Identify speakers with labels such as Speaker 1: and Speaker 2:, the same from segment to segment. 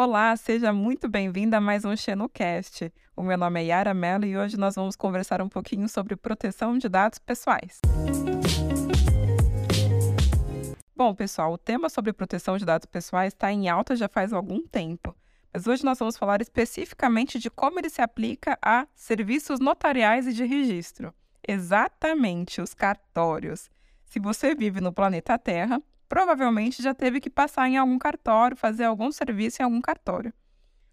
Speaker 1: Olá, seja muito bem-vinda a mais um XenoCast. O meu nome é Yara Mello e hoje nós vamos conversar um pouquinho sobre proteção de dados pessoais. Bom, pessoal, o tema sobre proteção de dados pessoais está em alta já faz algum tempo, mas hoje nós vamos falar especificamente de como ele se aplica a serviços notariais e de registro. Exatamente, os cartórios. Se você vive no planeta Terra, provavelmente já teve que passar em algum cartório, fazer algum serviço em algum cartório.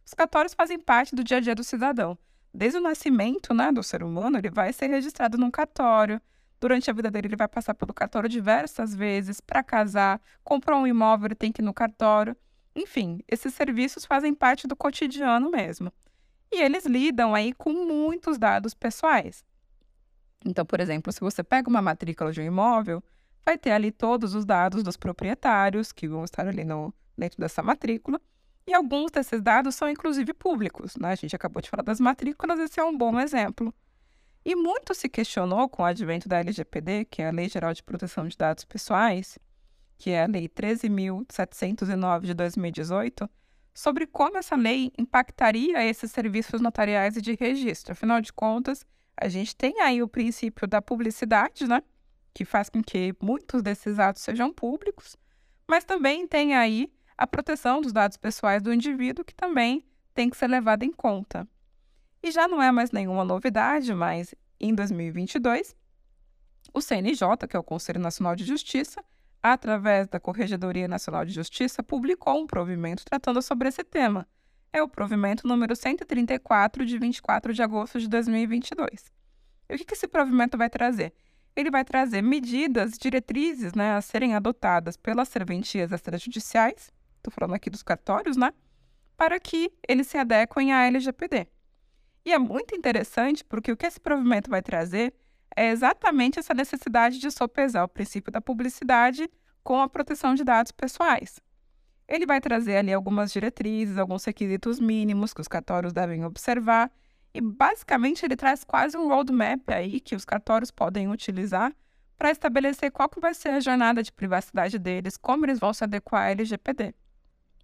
Speaker 1: Os cartórios fazem parte do dia a dia do cidadão. Desde o nascimento né, do ser humano, ele vai ser registrado num cartório. Durante a vida dele, ele vai passar pelo cartório diversas vezes para casar, comprar um imóvel, ele tem que ir no cartório. Enfim, esses serviços fazem parte do cotidiano mesmo. E eles lidam aí com muitos dados pessoais. Então, por exemplo, se você pega uma matrícula de um imóvel, vai ter ali todos os dados dos proprietários que vão estar ali no, dentro dessa matrícula. E alguns desses dados são inclusive públicos. Né? A gente acabou de falar das matrículas, esse é um bom exemplo. E muito se questionou com o advento da LGPD, que é a Lei Geral de Proteção de Dados Pessoais, que é a Lei 13.709 de 2018, sobre como essa lei impactaria esses serviços notariais e de registro. Afinal de contas, a gente tem aí o princípio da publicidade, né? Que faz com que muitos desses atos sejam públicos, mas também tem aí a proteção dos dados pessoais do indivíduo, que também tem que ser levada em conta. E já não é mais nenhuma novidade, mas em 2022, o CNJ, que é o Conselho Nacional de Justiça, através da Corregedoria Nacional de Justiça, publicou um provimento tratando sobre esse tema. É o provimento número 134, de 24 de agosto de 2022. E o que esse provimento vai trazer? Ele vai trazer medidas, diretrizes né, a serem adotadas pelas serventias extrajudiciais, estou falando aqui dos cartórios, né, para que eles se adequem à LGPD. E é muito interessante porque o que esse provimento vai trazer é exatamente essa necessidade de sopesar o princípio da publicidade com a proteção de dados pessoais. Ele vai trazer ali algumas diretrizes, alguns requisitos mínimos que os cartórios devem observar e basicamente ele traz quase um roadmap aí que os cartórios podem utilizar para estabelecer qual que vai ser a jornada de privacidade deles, como eles vão se adequar à LGPD.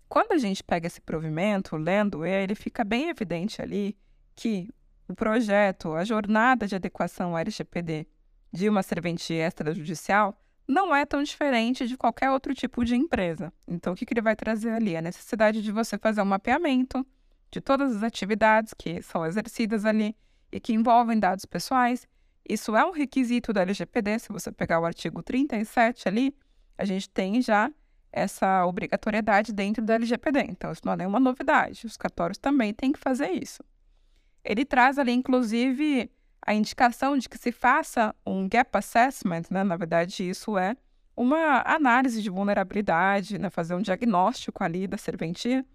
Speaker 1: Quando a gente pega esse provimento, lendo ele, fica bem evidente ali que o projeto, a jornada de adequação à LGPD de uma serventia extrajudicial não é tão diferente de qualquer outro tipo de empresa. Então, o que, que ele vai trazer ali? A necessidade de você fazer um mapeamento de todas as atividades que são exercidas ali e que envolvem dados pessoais. Isso é um requisito da LGPD. Se você pegar o artigo 37 ali, a gente tem já essa obrigatoriedade dentro da LGPD. Então, isso não é nenhuma novidade. Os cartórios também têm que fazer isso. Ele traz ali, inclusive, a indicação de que se faça um gap assessment, né? Na verdade, isso é uma análise de vulnerabilidade, né? fazer um diagnóstico ali da serventia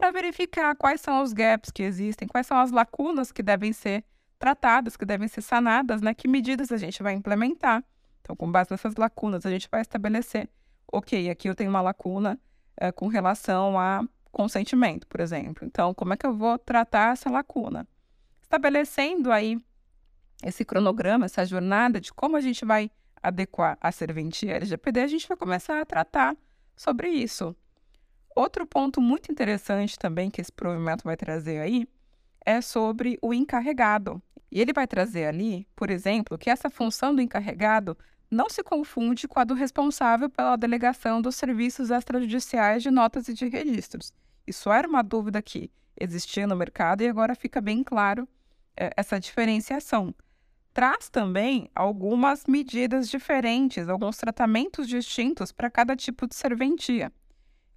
Speaker 1: para verificar quais são os gaps que existem, quais são as lacunas que devem ser tratadas, que devem ser sanadas, né? Que medidas a gente vai implementar. Então, com base nessas lacunas, a gente vai estabelecer, ok, aqui eu tenho uma lacuna é, com relação a consentimento, por exemplo. Então, como é que eu vou tratar essa lacuna? Estabelecendo aí esse cronograma, essa jornada de como a gente vai adequar a serventia LGPD, a gente vai começar a tratar sobre isso. Outro ponto muito interessante também que esse provimento vai trazer aí é sobre o encarregado. E ele vai trazer ali, por exemplo, que essa função do encarregado não se confunde com a do responsável pela delegação dos serviços extrajudiciais de notas e de registros. Isso era uma dúvida que existia no mercado e agora fica bem claro é, essa diferenciação. Traz também algumas medidas diferentes, alguns tratamentos distintos para cada tipo de serventia.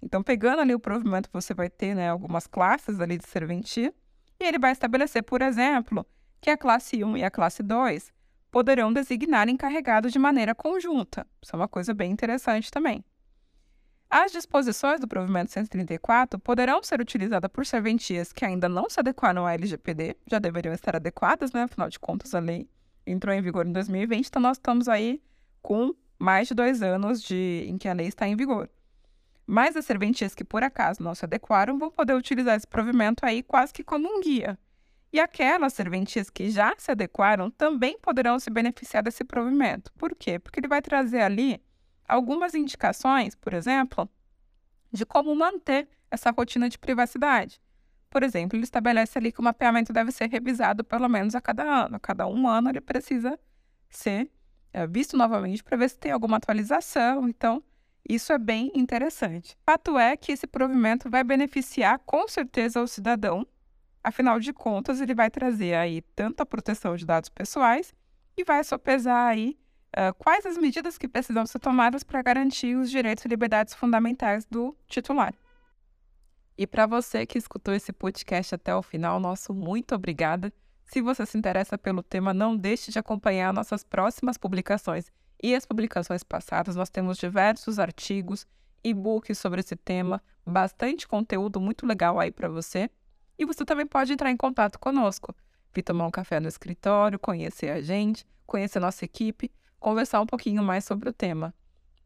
Speaker 1: Então, pegando ali o provimento, você vai ter né, algumas classes ali de serventia, e ele vai estabelecer, por exemplo, que a classe 1 e a classe 2 poderão designar encarregados de maneira conjunta. Isso é uma coisa bem interessante também. As disposições do provimento 134 poderão ser utilizadas por serventias que ainda não se adequaram à LGPD, já deveriam estar adequadas, né? Afinal de contas, a lei entrou em vigor em 2020, então nós estamos aí com mais de dois anos de, em que a lei está em vigor. Mas as serventias que por acaso não se adequaram vão poder utilizar esse provimento aí quase que como um guia. E aquelas serventias que já se adequaram também poderão se beneficiar desse provimento. Por quê? Porque ele vai trazer ali algumas indicações, por exemplo, de como manter essa rotina de privacidade. Por exemplo, ele estabelece ali que o mapeamento deve ser revisado pelo menos a cada ano. A cada um ano ele precisa ser é, visto novamente para ver se tem alguma atualização. Então, isso é bem interessante. Fato é que esse provimento vai beneficiar com certeza o cidadão. Afinal de contas, ele vai trazer aí tanto a proteção de dados pessoais e vai sopesar aí uh, quais as medidas que precisam ser tomadas para garantir os direitos e liberdades fundamentais do titular. E para você que escutou esse podcast até o final, nosso muito obrigada. Se você se interessa pelo tema, não deixe de acompanhar nossas próximas publicações e as publicações passadas. Nós temos diversos artigos, e-books sobre esse tema, bastante conteúdo muito legal aí para você. E você também pode entrar em contato conosco, vir tomar um café no escritório, conhecer a gente, conhecer a nossa equipe, conversar um pouquinho mais sobre o tema.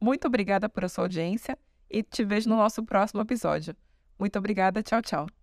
Speaker 1: Muito obrigada por sua audiência e te vejo no nosso próximo episódio. Muito obrigada, tchau, tchau.